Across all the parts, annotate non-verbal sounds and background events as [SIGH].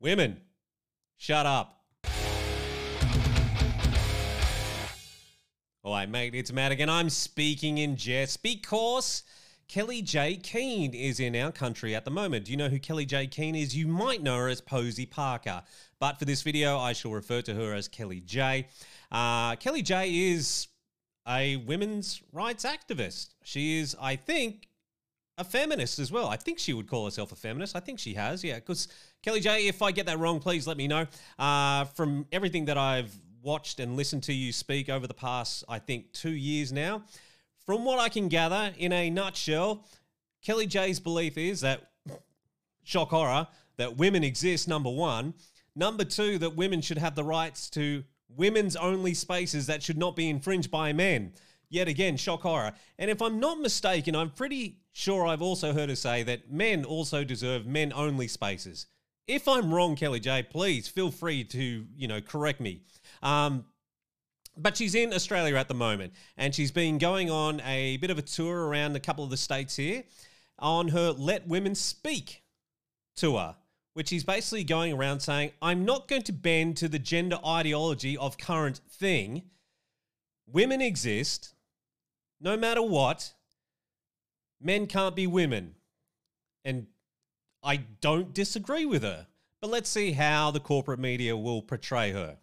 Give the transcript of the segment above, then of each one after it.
Women, shut up. All right, mate, it's Matt again. I'm speaking in jest because Kellie-Jay Keen is in our country at the moment. Do you know who Kellie-Jay Keen is? You might know her as Posie Parker, but for this video, I shall refer to her as Kellie-Jay. Uh, Kellie-Jay is a women's rights activist. She is, I think, a feminist as well. I think she would call herself a feminist. I think she has, yeah. Because Kellie-Jay, if I get that wrong, please let me know. Uh, from everything that I've watched and listened to you speak over the past, I think, two years now, from what I can gather, in a nutshell, Kellie-Jay's belief is that, shock horror, that women exist, number one. Number two, that women should have the rights to women's only spaces that should not be infringed by men. Yet again, shock horror. And if I'm not mistaken, I'm pretty sure I've also heard her say that men also deserve men only spaces. If I'm wrong, Kellie-Jay, please feel free to, you know, correct me. Um, but she's in Australia at the moment, and she's been going on a bit of a tour around a couple of the states here on her Let Women Speak tour, which is basically going around saying, I'm not going to bend to the gender ideology of current thing. Women exist, no matter what, men can't be women. And I don't disagree with her. But let's see how the corporate media will portray her.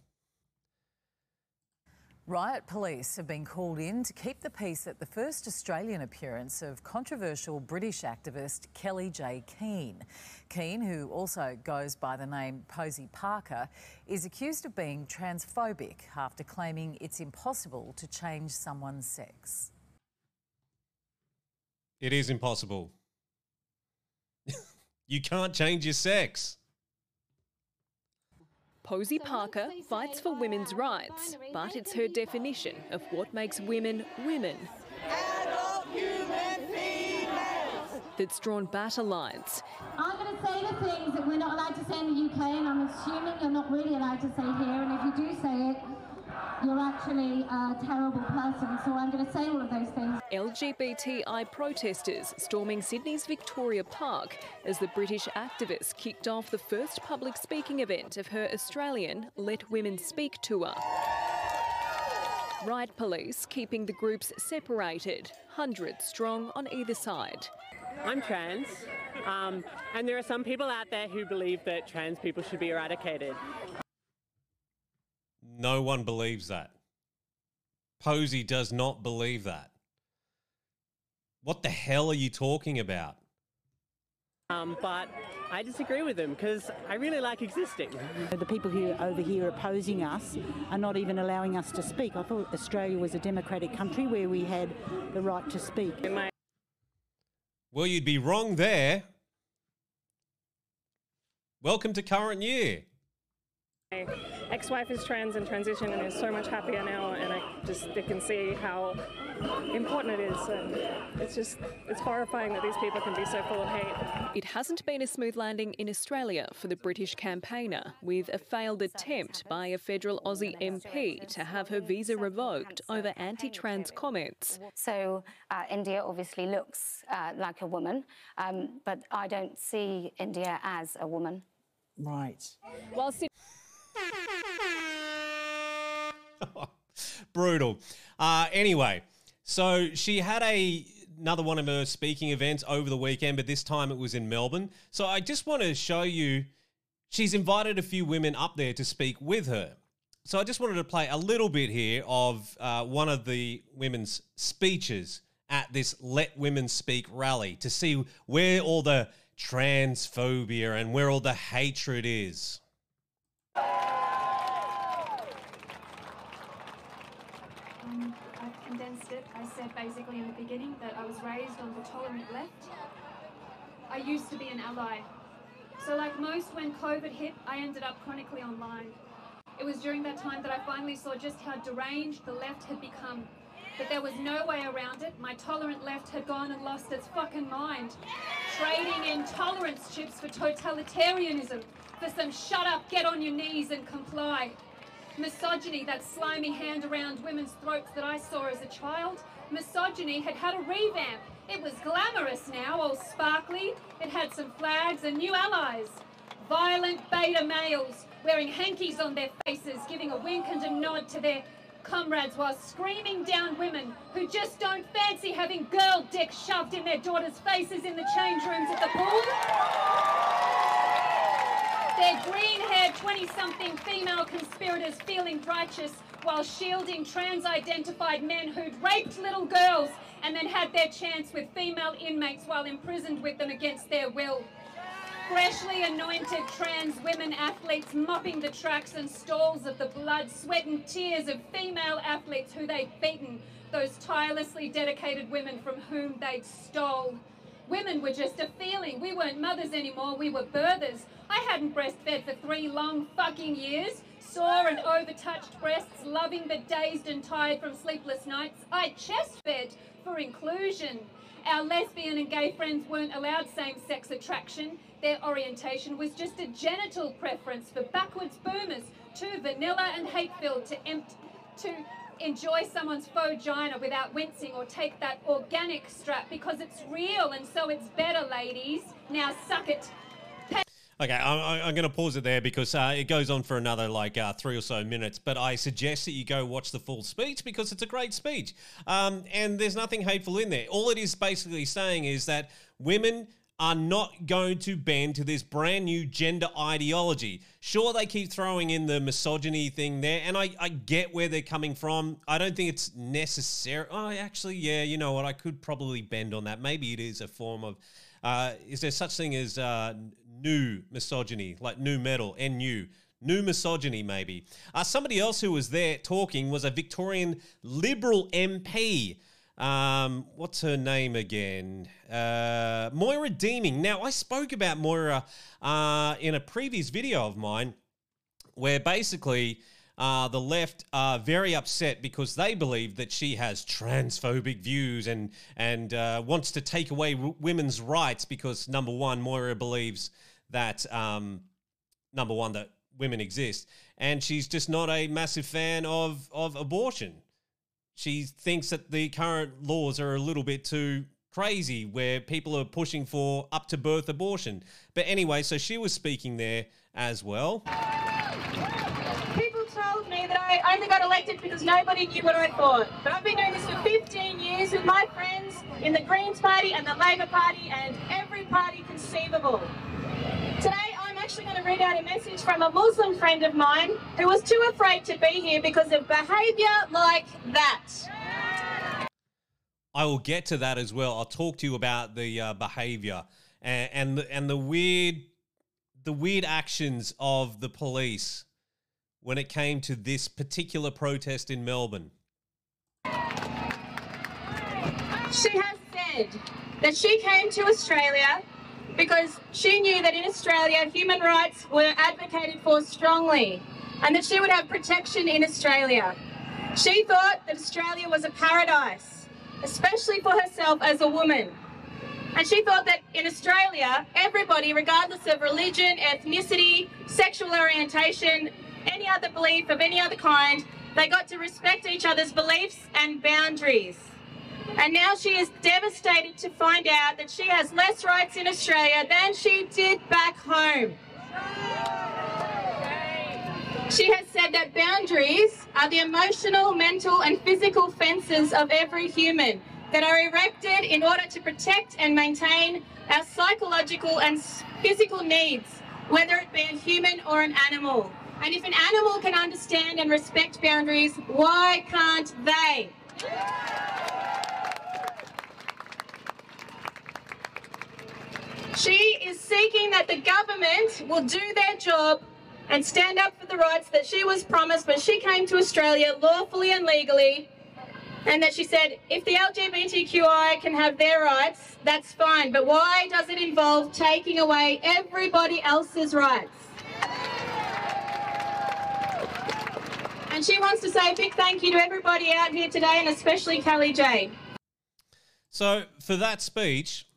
Riot police have been called in to keep the peace at the first Australian appearance of controversial British activist Kellie-Jay Keen. Keen, who also goes by the name Posie Parker, is accused of being transphobic after claiming it's impossible to change someone's sex. It is impossible. [LAUGHS] you can't change your sex. Posie Parker fights for women's ah, rights, but it's her definition of what makes women women that's drawn battle lines. I'm going to say the things that we're not allowed to say in the UK, and I'm assuming you're not really allowed to say here. And if you do say it, you're actually a terrible person. So I'm going to say all of those things. LGBTI protesters storming Sydney's Victoria Park as the British activist kicked off the first public speaking event of her Australian Let Women Speak tour. Riot police keeping the groups separated, hundreds strong on either side. I'm trans, um, and there are some people out there who believe that trans people should be eradicated. No one believes that. Posie does not believe that. What the hell are you talking about? Um, but I disagree with them because I really like existing. The people who are over here opposing us are not even allowing us to speak. I thought Australia was a democratic country where we had the right to speak. Well, you'd be wrong there. Welcome to current year. My ex-wife is trans and transition and is so much happier now and I just I can see how important it is and it's just it's horrifying that these people can be so full of hate. It hasn't been a smooth landing in Australia for the British campaigner, with a failed attempt by a federal Aussie MP to have her visa revoked over anti trans comments. So, uh, India obviously looks uh, like a woman, um, but I don't see India as a woman. Right. While [LAUGHS] Brutal. Uh, anyway, so she had a another one of her speaking events over the weekend, but this time it was in Melbourne. So I just want to show you, she's invited a few women up there to speak with her. So I just wanted to play a little bit here of uh, one of the women's speeches at this Let Women Speak rally to see where all the transphobia and where all the hatred is. Um, I've condensed it. I said basically in the beginning that I was raised on the tolerant left. I used to be an ally. So like most, when COVID hit, I ended up chronically online. It was during that time that I finally saw just how deranged the left had become. That there was no way around it. My tolerant left had gone and lost its fucking mind. Trading intolerance chips for totalitarianism. For some shut up, get on your knees and comply. Misogyny, that slimy hand around women's throats that I saw as a child. Misogyny had had a revamp. It was glamorous now, all sparkly. It had some flags and new allies. violent beta males wearing hankies on their faces, giving a wink and a nod to their comrades while screaming down women who just don't fancy having girl dick shoved in their daughters' faces in the change rooms at the pool. Their green-haired 20-something female conspirators feeling righteous while shielding trans-identified men who'd raped little girls and then had their chance with female inmates while imprisoned with them against their will freshly anointed trans women athletes mopping the tracks and stalls of the blood, sweat and tears of female athletes who they'd beaten, those tirelessly dedicated women from whom they'd stole. Women were just a feeling. We weren't mothers anymore, we were birthers. I hadn't breastfed for three long fucking years. Sore and overtouched breasts, loving the dazed and tired from sleepless nights. I chest fed for inclusion. Our lesbian and gay friends weren't allowed same sex attraction. Their orientation was just a genital preference for backwards boomers, too vanilla and hate filled to, to enjoy someone's vagina without wincing or take that organic strap because it's real and so it's better, ladies. Now suck it. Okay, I'm, I'm going to pause it there because uh, it goes on for another like uh, three or so minutes. But I suggest that you go watch the full speech because it's a great speech. Um, and there's nothing hateful in there. All it is basically saying is that women are not going to bend to this brand new gender ideology. Sure, they keep throwing in the misogyny thing there, and I, I get where they're coming from. I don't think it's necessary. Oh, actually, yeah, you know what? I could probably bend on that. Maybe it is a form of. Uh, is there such thing as uh, new misogyny, like new metal, and new? New misogyny, maybe. Uh, somebody else who was there talking was a Victorian Liberal MP. Um, what's her name again? Uh, Moira Deeming. Now, I spoke about Moira uh, in a previous video of mine where basically uh, the left are very upset because they believe that she has transphobic views and and uh, wants to take away w- women's rights because number one, Moira believes that um, number one that women exist, and she's just not a massive fan of of abortion. She thinks that the current laws are a little bit too crazy, where people are pushing for up to birth abortion. But anyway, so she was speaking there as well. People told me that I only got elected because nobody knew what I thought. But I've been doing this for 15 years with my friends in the Greens Party and the Labor Party and every party conceivable. Today, I'm actually going to read out a message from a Muslim friend of mine who was too afraid to be here because of behaviour like that. I will get to that as well. I'll talk to you about the uh, behavior and and the, and the weird the weird actions of the police when it came to this particular protest in Melbourne. She has said that she came to Australia because she knew that in Australia human rights were advocated for strongly and that she would have protection in Australia. She thought that Australia was a paradise, especially for herself as a woman. And she thought that in Australia, everybody, regardless of religion, ethnicity, sexual orientation, any other belief of any other kind, they got to respect each other's beliefs and boundaries. And now she is devastated to find out that she has less rights in Australia than she did back home. She has said that boundaries are the emotional, mental, and physical fences of every human that are erected in order to protect and maintain our psychological and physical needs, whether it be a human or an animal. And if an animal can understand and respect boundaries, why can't they? She is seeking that the government will do their job and stand up for the rights that she was promised when she came to Australia lawfully and legally. And that she said, if the LGBTQI can have their rights, that's fine. But why does it involve taking away everybody else's rights? And she wants to say a big thank you to everybody out here today, and especially Kellie-Jay. So, for that speech,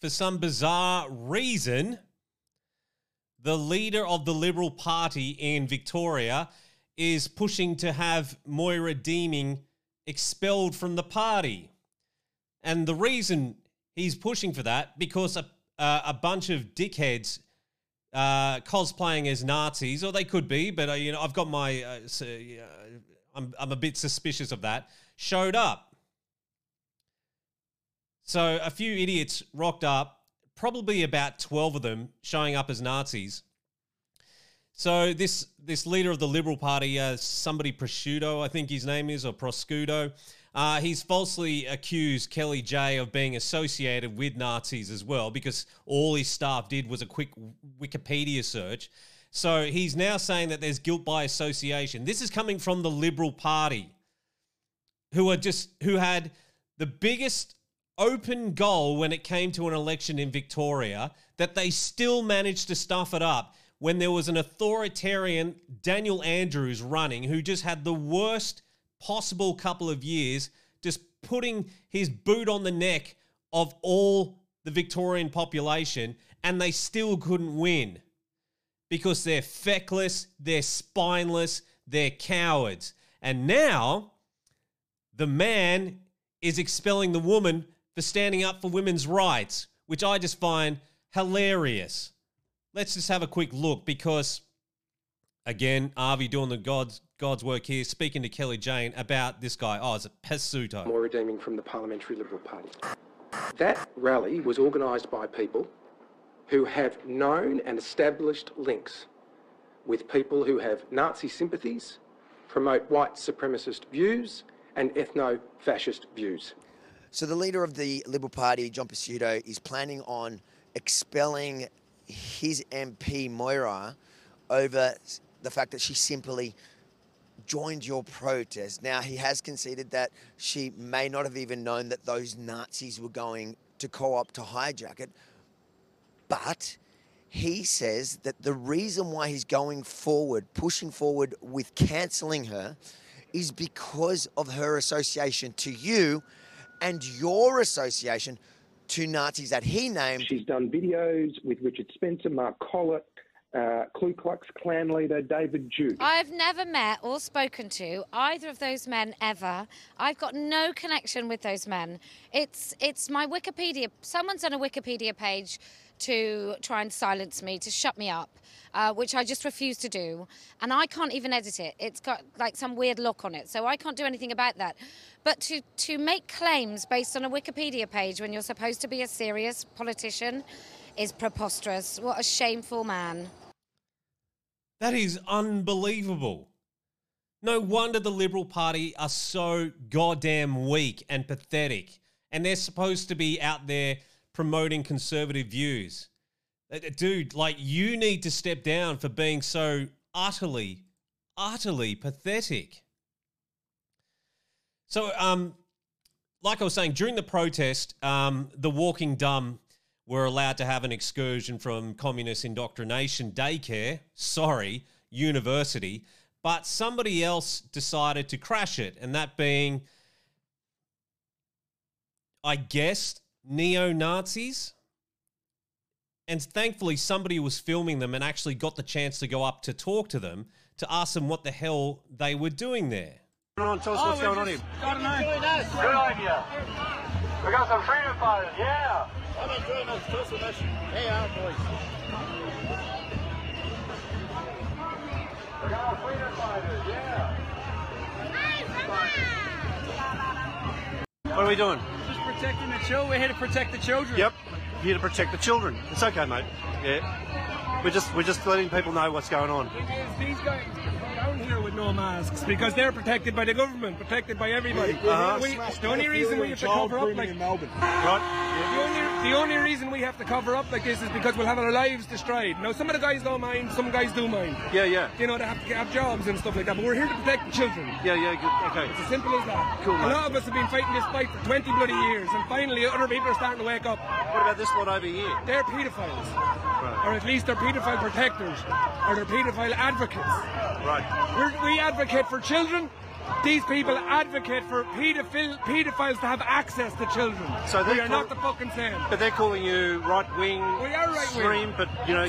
for some bizarre reason, the leader of the Liberal Party in Victoria is pushing to have Moira Deeming expelled from the party. And the reason he's pushing for that, because a, uh, a bunch of dickheads uh, cosplaying as Nazis, or they could be, but uh, you know, I've got my, uh, so, uh, I'm, I'm a bit suspicious of that. Showed up. So a few idiots rocked up, probably about twelve of them showing up as Nazis. So this this leader of the Liberal Party, uh, somebody Prosciutto, I think his name is, or Prosciutto, uh, he's falsely accused Kellie-Jay of being associated with Nazis as well, because all his staff did was a quick Wikipedia search. So he's now saying that there's guilt by association. This is coming from the Liberal Party, who are just who had the biggest open goal when it came to an election in Victoria that they still managed to stuff it up when there was an authoritarian Daniel Andrews running who just had the worst possible couple of years, just putting his boot on the neck of all the Victorian population, and they still couldn't win because they're feckless, they're spineless, they're cowards. And now the man is expelling the woman for standing up for women's rights, which I just find hilarious. Let's just have a quick look because, again, Avi doing the God's God's work here, speaking to Kellie-Jay about this guy. Oh, it's a Pesutto. Moira Deeming from the Parliamentary Liberal Party. That rally was organised by people who have known and established links with people who have Nazi sympathies, promote white supremacist views, and ethno fascist views. So, the leader of the Liberal Party, John Pesutto, is planning on expelling his MP, Moira, over the fact that she simply joined your protest. Now, he has conceded that she may not have even known that those Nazis were going to co op to hijack it. But he says that the reason why he's going forward, pushing forward with cancelling her, is because of her association to you and your association to Nazis that he named. She's done videos with Richard Spencer, Mark Collett, uh, Ku Klux Klan leader David Duke. I've never met or spoken to either of those men ever. I've got no connection with those men. It's it's my Wikipedia. Someone's on a Wikipedia page to try and silence me, to shut me up, uh, which I just refuse to do. And I can't even edit it. It's got like some weird look on it, so I can't do anything about that. But to, to make claims based on a Wikipedia page when you're supposed to be a serious politician is preposterous. What a shameful man. That is unbelievable. No wonder the Liberal Party are so goddamn weak and pathetic. And they're supposed to be out there promoting conservative views. Uh, dude, like, you need to step down for being so utterly, utterly pathetic. So, um, like I was saying, during the protest, um, the Walking Dumb were allowed to have an excursion from communist indoctrination daycare, sorry, university, but somebody else decided to crash it, and that being, I guess, neo Nazis. And thankfully, somebody was filming them and actually got the chance to go up to talk to them to ask them what the hell they were doing there. On, tell us oh, what's going on here. Good idea. We got some freedom fighters, yeah. I'm enjoying this Tulsa mission. Hey, our boys. We got our freedom fighters, yeah. What are we doing? Just protecting the children. We're here to protect the children. Yep, here to protect the children. It's okay, mate. Yeah, we're just we're just letting people know what's going on. These guys down here with no masks because they're protected by the government, protected by everybody. Uh-huh. We, the only reason we have to cover up like in Melbourne. [LAUGHS] Right. The only, the only reason we have to cover up like this is because we'll have our lives destroyed. Now, some of the guys don't mind, some guys do mind. Yeah, yeah. You know, they have to have jobs and stuff like that, but we're here to protect the children. Yeah, yeah, good. Okay. It's as simple as that. Cool, A lot of us have been fighting this fight for 20 bloody years, and finally other people are starting to wake up. What about this one over here? They're paedophiles. Right. Or at least they're paedophile protectors, or they're paedophile advocates. Right. We're, we advocate for children. These people advocate for paedophile, paedophiles to have access to children. So they're not the fucking same. But they're calling you right wing, We are right-wing. extreme, but you know, Absolutely.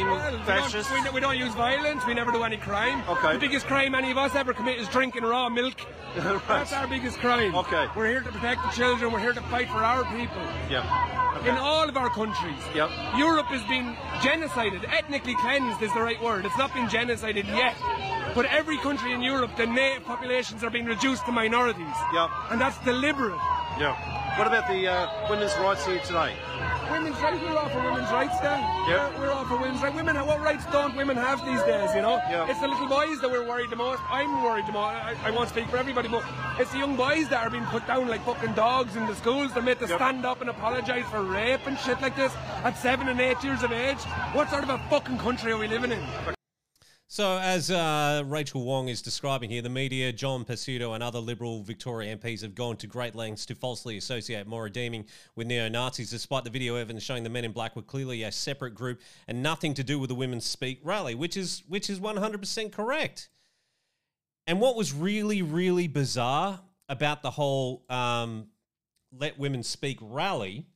extreme Well, we don't- fascist. We don't, we don't use violence. We never do any crime. Okay. The biggest crime any of us ever commit is drinking raw milk. [LAUGHS] That's our biggest crime. Okay. We're here to protect the children. We're here to fight for our people. Yeah. In all of our countries. Yep. Europe has been genocided, ethnically cleansed is the right word. It's not been genocided yet. But every country in Europe, the native populations are being reduced to minorities. Yep. And that's deliberate. Yeah. What about the uh, women's rights here today? Women's rights, we're all for women's rights then. Yeah. We're, we're all for women's rights. Women, what rights don't women have these days, you know? Yeah. It's the little boys that we're worried the most. I'm worried the most. I, I won't speak for everybody, but it's the young boys that are being put down like fucking dogs in the schools. They're made to Yep. stand up and apologise for rape and shit like this at seven and eight years of age. What sort of a fucking country are we living in? So, as uh, Rachel Wong is describing here, the media, John Pesutto, and other Liberal Victoria MPs have gone to great lengths to falsely associate Moira Deeming with neo Nazis, despite the video evidence showing the men in black were clearly a separate group and nothing to do with the Women's Speak rally, which is which is one hundred percent correct. And what was really, really bizarre about the whole um, "Let Women Speak" rally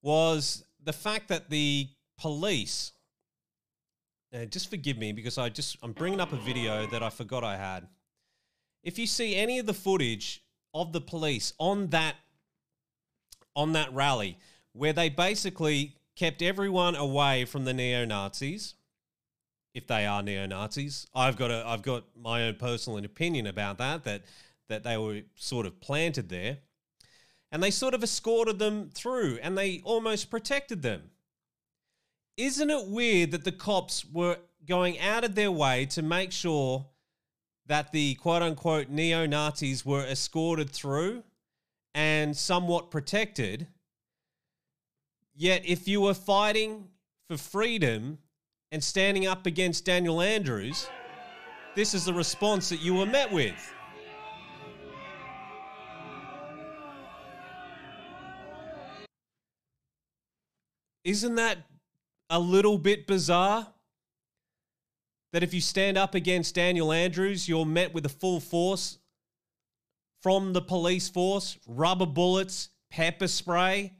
was the fact that the police uh, just forgive me because I just I'm bringing up a video that I forgot I had. If you see any of the footage of the police on that on that rally where they basically kept everyone away from the neo-Nazis if they are neo-Nazis. I've got a I've got my own personal opinion about that that that they were sort of planted there. And they sort of escorted them through and they almost protected them isn't it weird that the cops were going out of their way to make sure that the quote unquote neo Nazis were escorted through and somewhat protected? Yet, if you were fighting for freedom and standing up against Daniel Andrews, this is the response that you were met with. Isn't that a little bit bizarre? That if you stand up against Daniel Andrews, you're met with a full force from the police force, rubber bullets, pepper spray.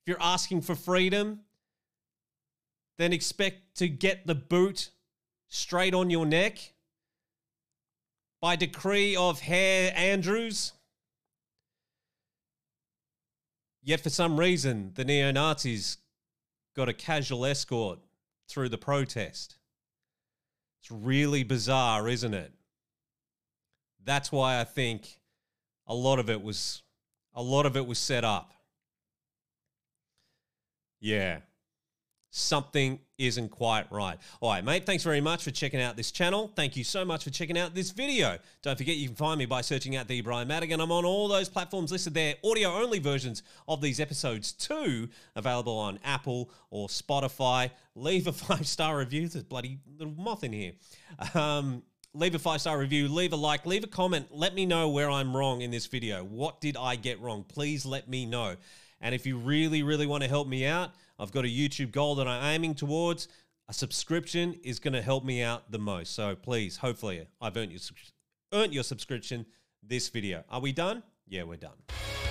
If you're asking for freedom, then expect to get the boot straight on your neck by decree of Herr Andrews. Yet for some reason, the neo Nazis got a casual escort through the protest. It's really bizarre, isn't it? That's why I think a lot of it was a lot of it was set up. Yeah. Something isn't quite right. All right, mate, thanks very much for checking out this channel. Thank you so much for checking out this video. Don't forget you can find me by searching out the Bryan Madigan. I'm on all those platforms listed there. Audio only versions of these episodes too, available on Apple or Spotify. Leave a [LAUGHS] five star review. There's bloody little moth in here. Um, leave a five star review, leave a like, leave a comment. Let me know where I'm wrong in this video. What did I get wrong? Please let me know. And if you really, really want to help me out, I've got a YouTube goal that I'm aiming towards. A subscription is going to help me out the most. So please, hopefully, I've earned your, earned your subscription this video. Are we done? Yeah, we're done.